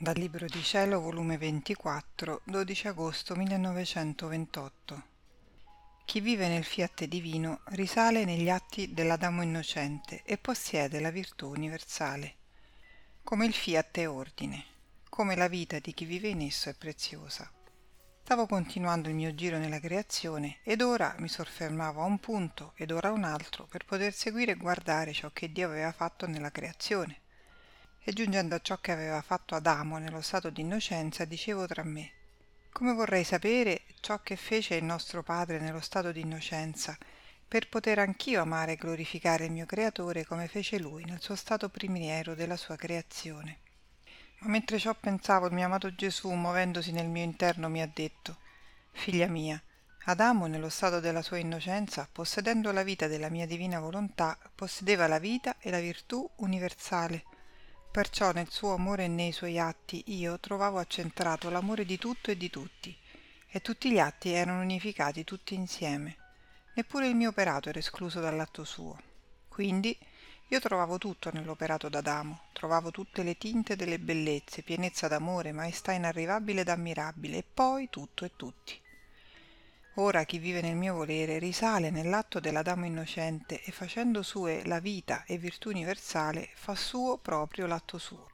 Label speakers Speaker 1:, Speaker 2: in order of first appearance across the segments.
Speaker 1: Dal Libro di Cielo, volume 24, 12 agosto 1928. Chi vive nel fiat divino risale negli atti dell'Adamo innocente e possiede la virtù universale. Come il fiat è ordine, come la vita di chi vive in esso è preziosa. Stavo continuando il mio giro nella creazione ed ora mi soffermavo a un punto ed ora a un altro per poter seguire e guardare ciò che Dio aveva fatto nella creazione e giungendo a ciò che aveva fatto Adamo nello stato di innocenza, dicevo tra me, come vorrei sapere ciò che fece il nostro Padre nello stato di innocenza, per poter anch'io amare e glorificare il mio Creatore come fece Lui nel suo stato primiero della sua creazione. Ma mentre ciò pensavo, il mio amato Gesù, muovendosi nel mio interno, mi ha detto, Figlia mia, Adamo, nello stato della sua innocenza, possedendo la vita della mia divina volontà, possedeva la vita e la virtù universale, Perciò nel suo amore e nei suoi atti io trovavo accentrato l'amore di tutto e di tutti, e tutti gli atti erano unificati tutti insieme. Neppure il mio operato era escluso dall'atto suo. Quindi io trovavo tutto nell'operato d'Adamo, trovavo tutte le tinte delle bellezze, pienezza d'amore, maestà inarrivabile ed ammirabile, e poi tutto e tutti. Ora chi vive nel mio volere risale nell'atto dell'Adamo innocente e facendo sue la vita e virtù universale fa suo proprio l'atto suo.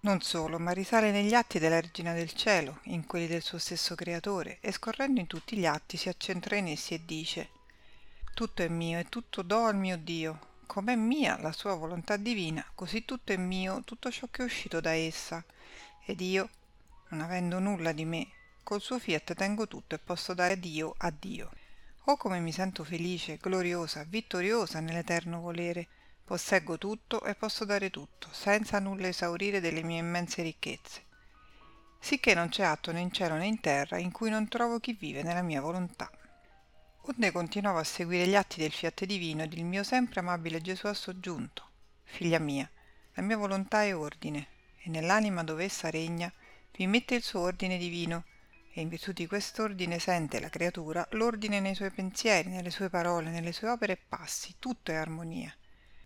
Speaker 1: Non solo, ma risale negli atti della Regina del Cielo, in quelli del suo stesso Creatore, e scorrendo in tutti gli atti si accentra in essi e dice Tutto è mio e tutto do al mio Dio, com'è mia la sua volontà divina, così tutto è mio tutto ciò che è uscito da essa, ed io, non avendo nulla di me, col suo fiat tengo tutto e posso dare a Dio a Dio. Oh come mi sento felice, gloriosa, vittoriosa nell'eterno volere. Posseggo tutto e posso dare tutto, senza nulla esaurire delle mie immense ricchezze. Sicché non c'è atto né in cielo né in terra in cui non trovo chi vive nella mia volontà. Onde continuavo a seguire gli atti del fiat divino ed il mio sempre amabile Gesù ha soggiunto. Figlia mia, la mia volontà è ordine, e nell'anima dove essa regna vi mette il suo ordine divino, e in virtù di quest'ordine sente la creatura l'ordine nei suoi pensieri, nelle sue parole, nelle sue opere e passi, tutto è armonia.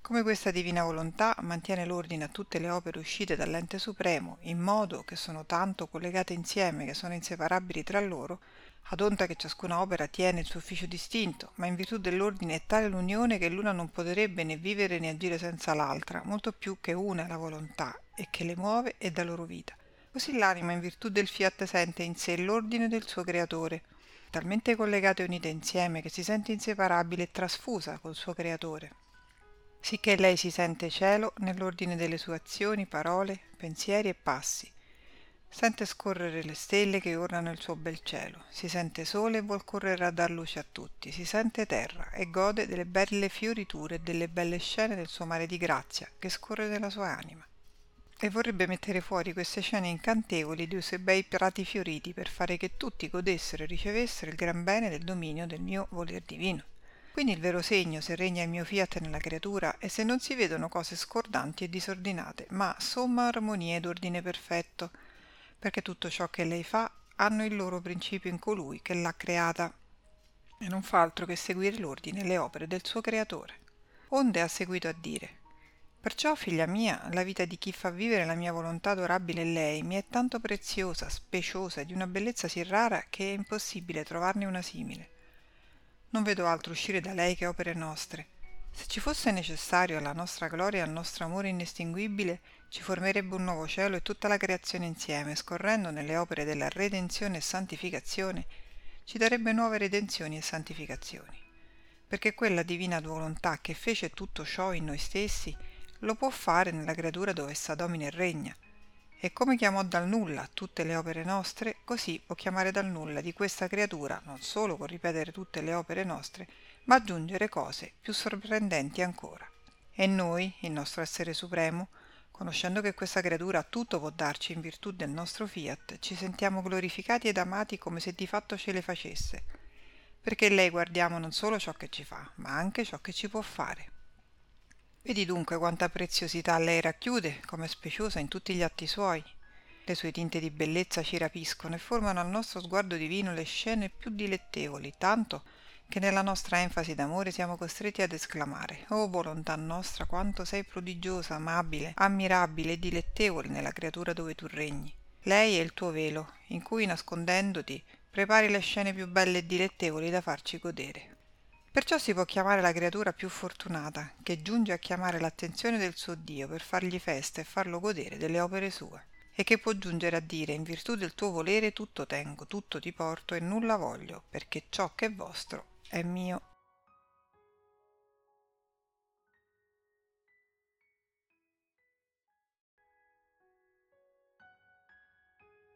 Speaker 1: Come questa divina volontà mantiene l'ordine a tutte le opere uscite dall'ente supremo, in modo che sono tanto collegate insieme che sono inseparabili tra loro, ad onta che ciascuna opera tiene il suo ufficio distinto, ma in virtù dell'ordine è tale l'unione che l'una non potrebbe né vivere né agire senza l'altra, molto più che una è la volontà, e che le muove e dà loro vita. Così l'anima in virtù del fiat sente in sé l'ordine del suo creatore, talmente collegata e unita insieme che si sente inseparabile e trasfusa col suo creatore. Sicché lei si sente cielo nell'ordine delle sue azioni, parole, pensieri e passi. Sente scorrere le stelle che ornano il suo bel cielo, si sente sole e vuol correre a dar luce a tutti, si sente terra e gode delle belle fioriture e delle belle scene del suo mare di grazia che scorre nella sua anima e vorrebbe mettere fuori queste scene incantevoli di suoi bei prati fioriti per fare che tutti godessero e ricevessero il gran bene del dominio del mio voler divino. Quindi il vero segno se regna il mio fiat nella creatura è se non si vedono cose scordanti e disordinate, ma somma armonia ed ordine perfetto, perché tutto ciò che lei fa hanno il loro principio in colui che l'ha creata e non fa altro che seguire l'ordine e le opere del suo creatore. Onde ha seguito a dire Perciò, figlia mia, la vita di chi fa vivere la mia volontà adorabile lei mi è tanto preziosa, speciosa e di una bellezza sì rara che è impossibile trovarne una simile. Non vedo altro uscire da lei che opere nostre. Se ci fosse necessario alla nostra gloria e al nostro amore inestinguibile, ci formerebbe un nuovo cielo e tutta la creazione insieme, scorrendo nelle opere della redenzione e santificazione, ci darebbe nuove redenzioni e santificazioni. Perché quella divina volontà che fece tutto ciò in noi stessi, lo può fare nella creatura dove essa domina e regna. E come chiamò dal nulla tutte le opere nostre, così può chiamare dal nulla di questa creatura non solo con ripetere tutte le opere nostre, ma aggiungere cose più sorprendenti ancora. E noi, il nostro essere supremo, conoscendo che questa creatura tutto può darci in virtù del nostro fiat, ci sentiamo glorificati ed amati come se di fatto ce le facesse, perché lei guardiamo non solo ciò che ci fa, ma anche ciò che ci può fare. Vedi dunque quanta preziosità lei racchiude, come speciosa in tutti gli atti suoi. Le sue tinte di bellezza ci rapiscono e formano al nostro sguardo divino le scene più dilettevoli, tanto che nella nostra enfasi d'amore siamo costretti ad esclamare o volontà nostra quanto sei prodigiosa amabile ammirabile e dilettevole nella creatura dove tu regni lei è il tuo velo in cui nascondendoti prepari le scene più belle e dilettevoli da farci godere perciò si può chiamare la creatura più fortunata che giunge a chiamare l'attenzione del suo dio per fargli festa e farlo godere delle opere sue e che può giungere a dire in virtù del tuo volere tutto tengo tutto ti porto e nulla voglio perché ciò che è vostro è mio